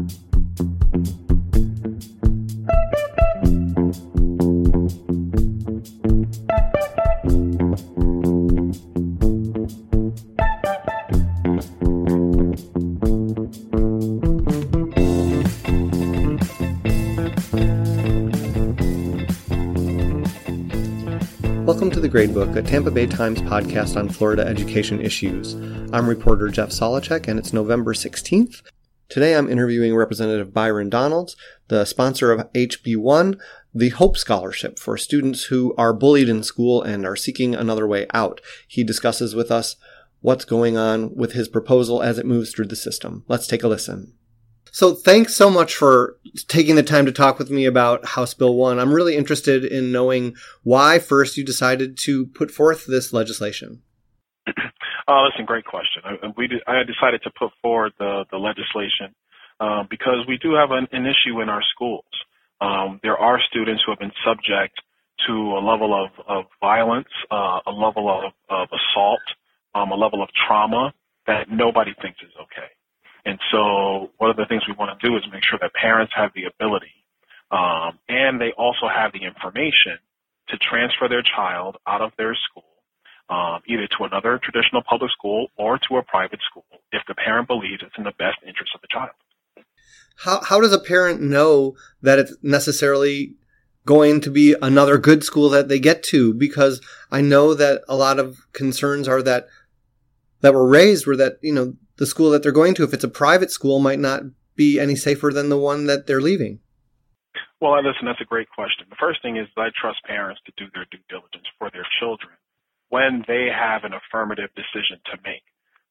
Welcome to The Gradebook, a Tampa Bay Times podcast on Florida education issues. I'm reporter Jeff Solochek, and it's November 16th. Today I'm interviewing Representative Byron Donalds, the sponsor of HB1, the Hope Scholarship for students who are bullied in school and are seeking another way out. He discusses with us what's going on with his proposal as it moves through the system. Let's take a listen. So thanks so much for taking the time to talk with me about House Bill 1. I'm really interested in knowing why first you decided to put forth this legislation. Oh, that's a great question. I, we I decided to put forward the, the legislation um, because we do have an, an issue in our schools. Um, there are students who have been subject to a level of, of violence, uh, a level of, of assault, um, a level of trauma that nobody thinks is okay. And so one of the things we want to do is make sure that parents have the ability um, and they also have the information to transfer their child out of their school, um, either to another traditional public school or to a private school, if the parent believes it's in the best interest of the child. How, how does a parent know that it's necessarily going to be another good school that they get to? Because I know that a lot of concerns are that that were raised were that you know the school that they're going to, if it's a private school, might not be any safer than the one that they're leaving? Well, I listen, that's a great question. The first thing is I trust parents to do their due diligence for their children when they have an affirmative decision to make.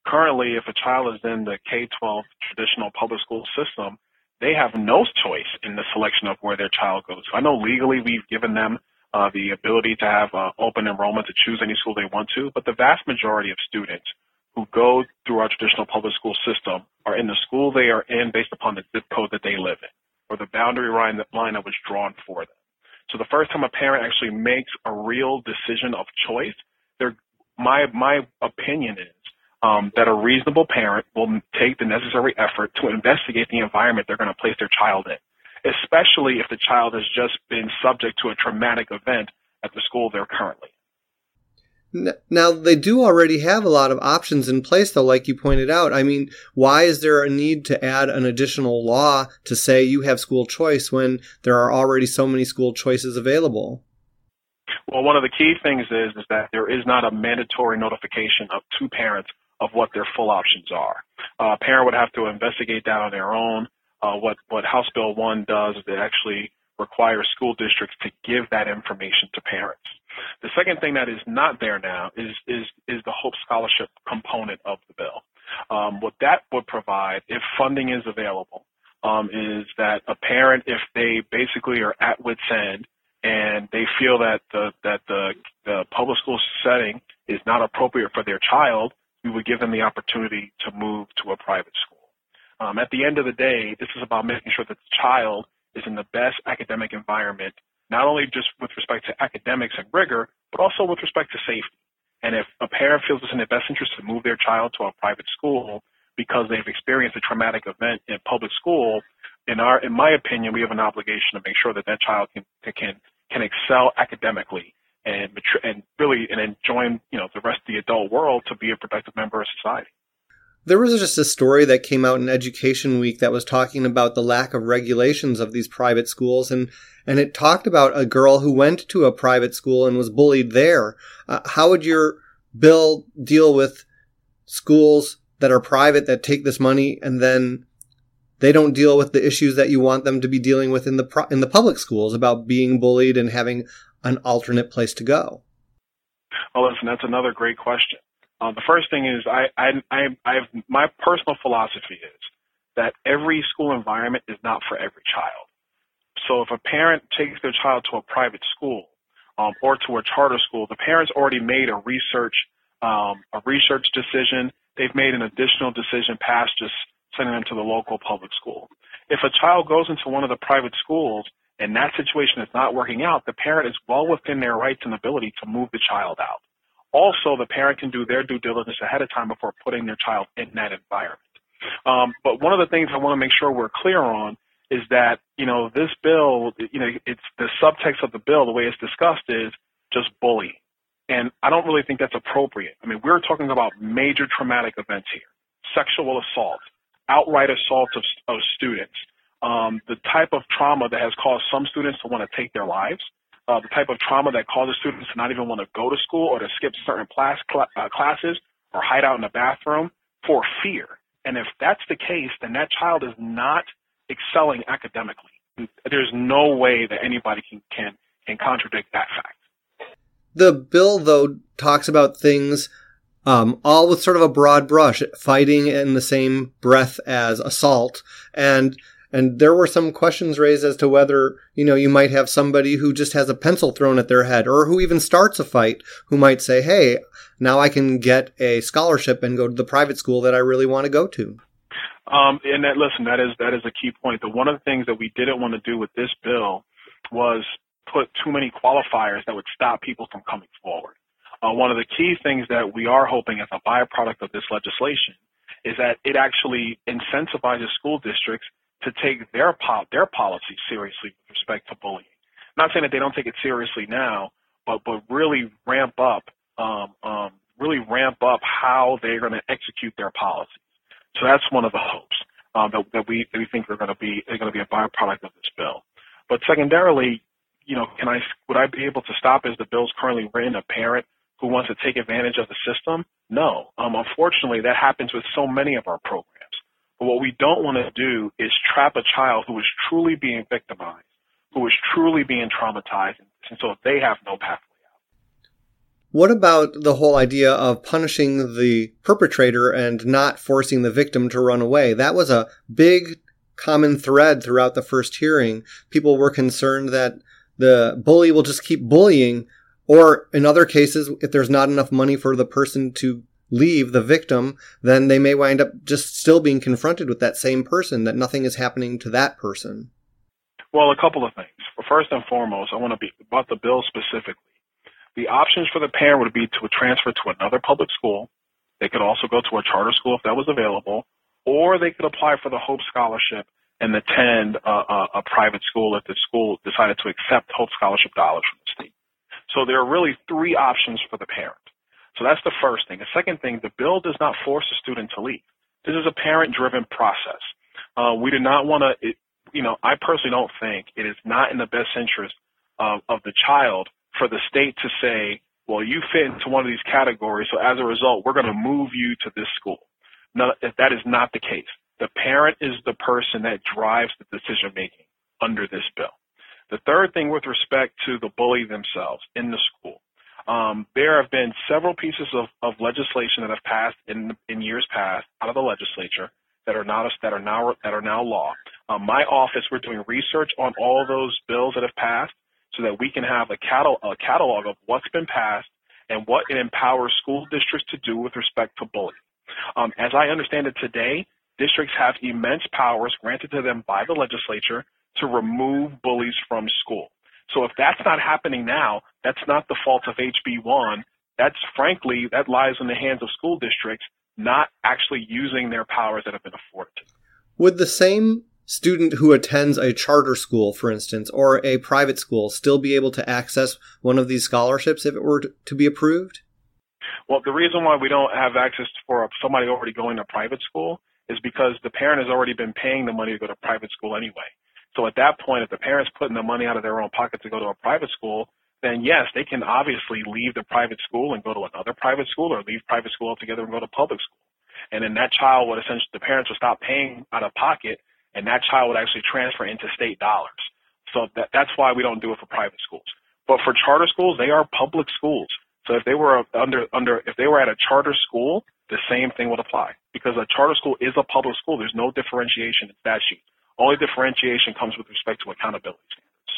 Currently, if a child is in the K 12 traditional public school system, they have no choice in the selection of where their child goes. I know legally we've given them uh, the ability to have uh, open enrollment to choose any school they want to, but the vast majority of students who go through our traditional public school system are in the school they are in based upon the zip code that they live in or the boundary line that, line that was drawn for them. So the first time a parent actually makes a real decision of choice, my my opinion is um, that a reasonable parent will take the necessary effort to investigate the environment they're going to place their child in, especially if the child has just been subject to a traumatic event at the school they're currently. Now, they do already have a lot of options in place, though, like you pointed out. I mean, why is there a need to add an additional law to say you have school choice when there are already so many school choices available? Well, one of the key things is, is that there is not a mandatory notification of two parents of what their full options are. Uh, a parent would have to investigate that on their own. Uh, what, what House Bill 1 does is it actually requires school districts to give that information to parents. The second thing that is not there now is is is the Hope Scholarship component of the bill. Um, what that would provide, if funding is available, um, is that a parent, if they basically are at wit's end and they feel that the that the the public school setting is not appropriate for their child, we would give them the opportunity to move to a private school. Um, at the end of the day, this is about making sure that the child is in the best academic environment not only just with respect to academics and rigor, but also with respect to safety. And if a parent feels it's in their best interest to move their child to a private school because they've experienced a traumatic event in public school, in our, in my opinion, we have an obligation to make sure that that child can can can excel academically and and really and enjoy you know the rest of the adult world to be a productive member of society. There was just a story that came out in Education Week that was talking about the lack of regulations of these private schools, and and it talked about a girl who went to a private school and was bullied there. Uh, how would your bill deal with schools that are private that take this money and then they don't deal with the issues that you want them to be dealing with in the pro- in the public schools about being bullied and having an alternate place to go? Well, listen, that's another great question. Uh, the first thing is I, I, I, I have my personal philosophy is that every school environment is not for every child. So if a parent takes their child to a private school um, or to a charter school, the parents already made a research um, a research decision. They've made an additional decision past just sending them to the local public school. If a child goes into one of the private schools and that situation is not working out, the parent is well within their rights and ability to move the child out. Also, the parent can do their due diligence ahead of time before putting their child in that environment. Um, but one of the things I want to make sure we're clear on is that you know this bill, you know, it's the subtext of the bill. The way it's discussed is just bullying, and I don't really think that's appropriate. I mean, we're talking about major traumatic events here: sexual assault, outright assault of, of students, um, the type of trauma that has caused some students to want to take their lives, uh, the type of trauma that causes students to not even want to go to school or to skip certain class cl- uh, classes or hide out in the bathroom for fear. And if that's the case, then that child is not excelling academically. There's no way that anybody can, can, can contradict that fact. The bill, though, talks about things um, all with sort of a broad brush, fighting in the same breath as assault. And and there were some questions raised as to whether, you know, you might have somebody who just has a pencil thrown at their head or who even starts a fight who might say, Hey, now I can get a scholarship and go to the private school that I really want to go to. Um, and that, listen, that is, that is a key point. The one of the things that we didn't want to do with this bill was put too many qualifiers that would stop people from coming forward. Uh, one of the key things that we are hoping as a byproduct of this legislation is that it actually incentivizes school districts to take their po- their policy seriously with respect to bullying. I'm not saying that they don't take it seriously now, but but really ramp up, um, um, really ramp up how they're going to execute their policies. So that's one of the hopes um, that, that we that we think are going to be are going to be a byproduct of this bill. But secondarily, you know, can I would I be able to stop as the bill's currently written a parent who wants to take advantage of the system? No. Um, unfortunately, that happens with so many of our programs. But what we don't want to do is trap a child who is truly being victimized, who is truly being traumatized, and so they have no pathway out. What about the whole idea of punishing the perpetrator and not forcing the victim to run away? That was a big common thread throughout the first hearing. People were concerned that the bully will just keep bullying, or in other cases, if there's not enough money for the person to leave the victim, then they may wind up just still being confronted with that same person, that nothing is happening to that person. Well, a couple of things. First and foremost, I want to be about the bill specifically. The options for the parent would be to transfer to another public school. They could also go to a charter school if that was available, or they could apply for the Hope Scholarship and attend a, a, a private school if the school decided to accept Hope Scholarship dollars from the state. So there are really three options for the parent. So that's the first thing. The second thing, the bill does not force a student to leave. This is a parent-driven process. Uh, we do not want to, you know, I personally don't think it is not in the best interest of, of the child for the state to say, well, you fit into one of these categories, so as a result, we're going to move you to this school. No, if that is not the case. The parent is the person that drives the decision making under this bill. The third thing with respect to the bully themselves in the school, um, there have been several pieces of, of legislation that have passed in in years past out of the legislature that are not that are now that are now law. Um, my office, we're doing research on all those bills that have passed, so that we can have a, catalog, a catalog of what's been passed and what it empowers school districts to do with respect to bullying. Um, as I understand it today, districts have immense powers granted to them by the legislature to remove bullies from school. So if that's not happening now, that's not the fault of HB1. That's frankly, that lies in the hands of school districts not actually using their powers that have been afforded. Would the same student who attends a charter school, for instance, or a private school still be able to access one of these scholarships if it were to be approved? Well, the reason why we don't have access for somebody already going to private school is because the parent has already been paying the money to go to private school anyway. So at that point, if the parent's putting the money out of their own pocket to go to a private school, then yes, they can obviously leave the private school and go to another private school or leave private school altogether and go to public school. And then that child would essentially, the parents would stop paying out of pocket and that child would actually transfer into state dollars. So that, that's why we don't do it for private schools. But for charter schools, they are public schools. So if they were under, under, if they were at a charter school, the same thing would apply because a charter school is a public school. There's no differentiation in statute. Only differentiation comes with respect to accountability standards.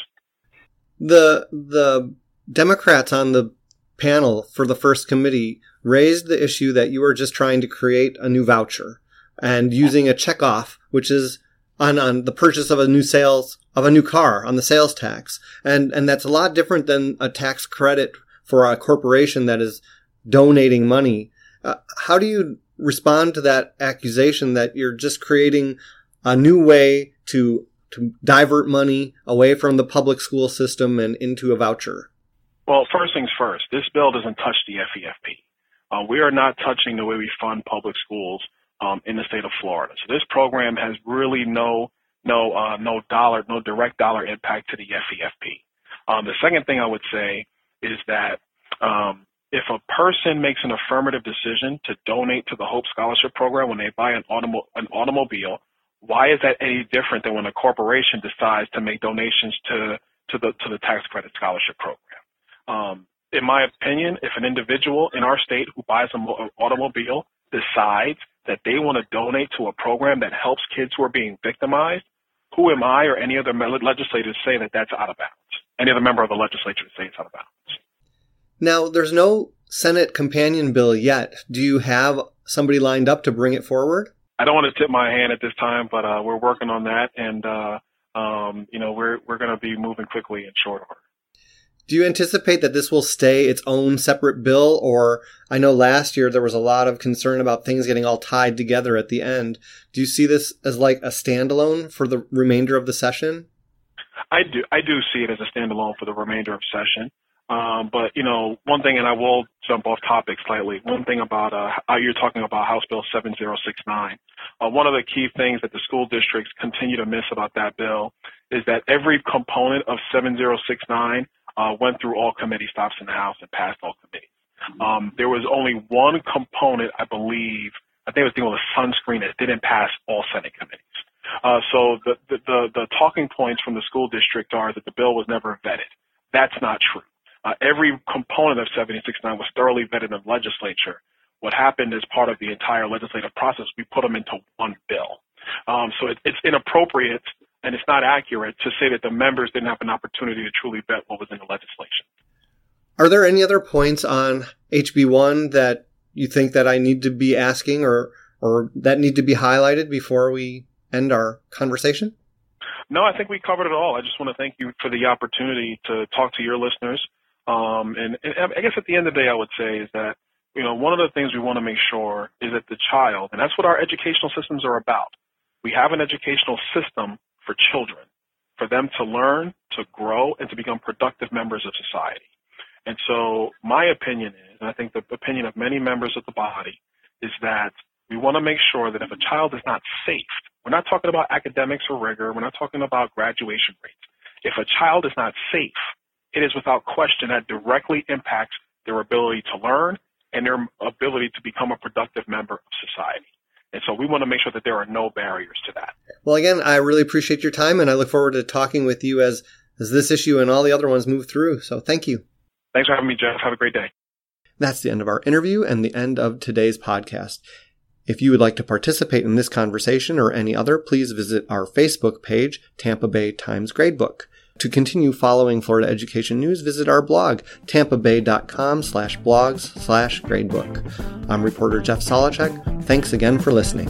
The the Democrats on the panel for the first committee raised the issue that you were just trying to create a new voucher and using a checkoff, which is on, on the purchase of a new sales of a new car on the sales tax. And and that's a lot different than a tax credit for a corporation that is donating money. Uh, how do you respond to that accusation that you're just creating a new way to to divert money away from the public school system and into a voucher? Well, first things first, this bill doesn't touch the FEFP. Uh, we are not touching the way we fund public schools um, in the state of Florida. So this program has really no no uh, no dollar no direct dollar impact to the FEFP. Um, the second thing I would say is that um, if a person makes an affirmative decision to donate to the Hope Scholarship Program when they buy an, automo- an automobile, why is that any different than when a corporation decides to make donations to to the to the tax credit scholarship program? Um, in my opinion, if an individual in our state who buys an automobile decides that they want to donate to a program that helps kids who are being victimized, who am I or any other legislator to say that that's out of bounds? Any other member of the legislature to say it's out of bounds? Now, there's no Senate companion bill yet. Do you have somebody lined up to bring it forward? I don't want to tip my hand at this time, but uh, we're working on that, and uh, um, you know we're we're going to be moving quickly in short order. Do you anticipate that this will stay its own separate bill? Or I know last year there was a lot of concern about things getting all tied together at the end. Do you see this as like a standalone for the remainder of the session? I do. I do see it as a standalone for the remainder of session. Um, but you know, one thing, and I will jump off topic slightly. One thing about uh, you're talking about House Bill 7069. Uh, one of the key things that the school districts continue to miss about that bill is that every component of 7069 uh, went through all committee stops in the House and passed all committees. Um, there was only one component, I believe, I think it was dealing with sunscreen that didn't pass all Senate committees. Uh, so the, the, the, the talking points from the school district are that the bill was never vetted. That's not true. Uh, every component of 769 was thoroughly vetted in the legislature. What happened as part of the entire legislative process, we put them into one bill. Um, so it, it's inappropriate and it's not accurate to say that the members didn't have an opportunity to truly vet what was in the legislation. Are there any other points on HB1 that you think that I need to be asking or or that need to be highlighted before we end our conversation? No, I think we covered it all. I just want to thank you for the opportunity to talk to your listeners. Um, and, and I guess at the end of the day, I would say is that you know one of the things we want to make sure is that the child, and that's what our educational systems are about. We have an educational system for children, for them to learn, to grow, and to become productive members of society. And so my opinion is, and I think the opinion of many members of the body, is that we want to make sure that if a child is not safe, we're not talking about academics or rigor, we're not talking about graduation rates. If a child is not safe, it is without question that directly impacts their ability to learn and their ability to become a productive member of society. And so we want to make sure that there are no barriers to that. Well, again, I really appreciate your time and I look forward to talking with you as, as this issue and all the other ones move through. So thank you. Thanks for having me, Jeff. Have a great day. That's the end of our interview and the end of today's podcast. If you would like to participate in this conversation or any other, please visit our Facebook page, Tampa Bay Times Gradebook. To continue following Florida education news, visit our blog, tampabay.com slash blogs slash gradebook. I'm reporter Jeff Solochek. Thanks again for listening.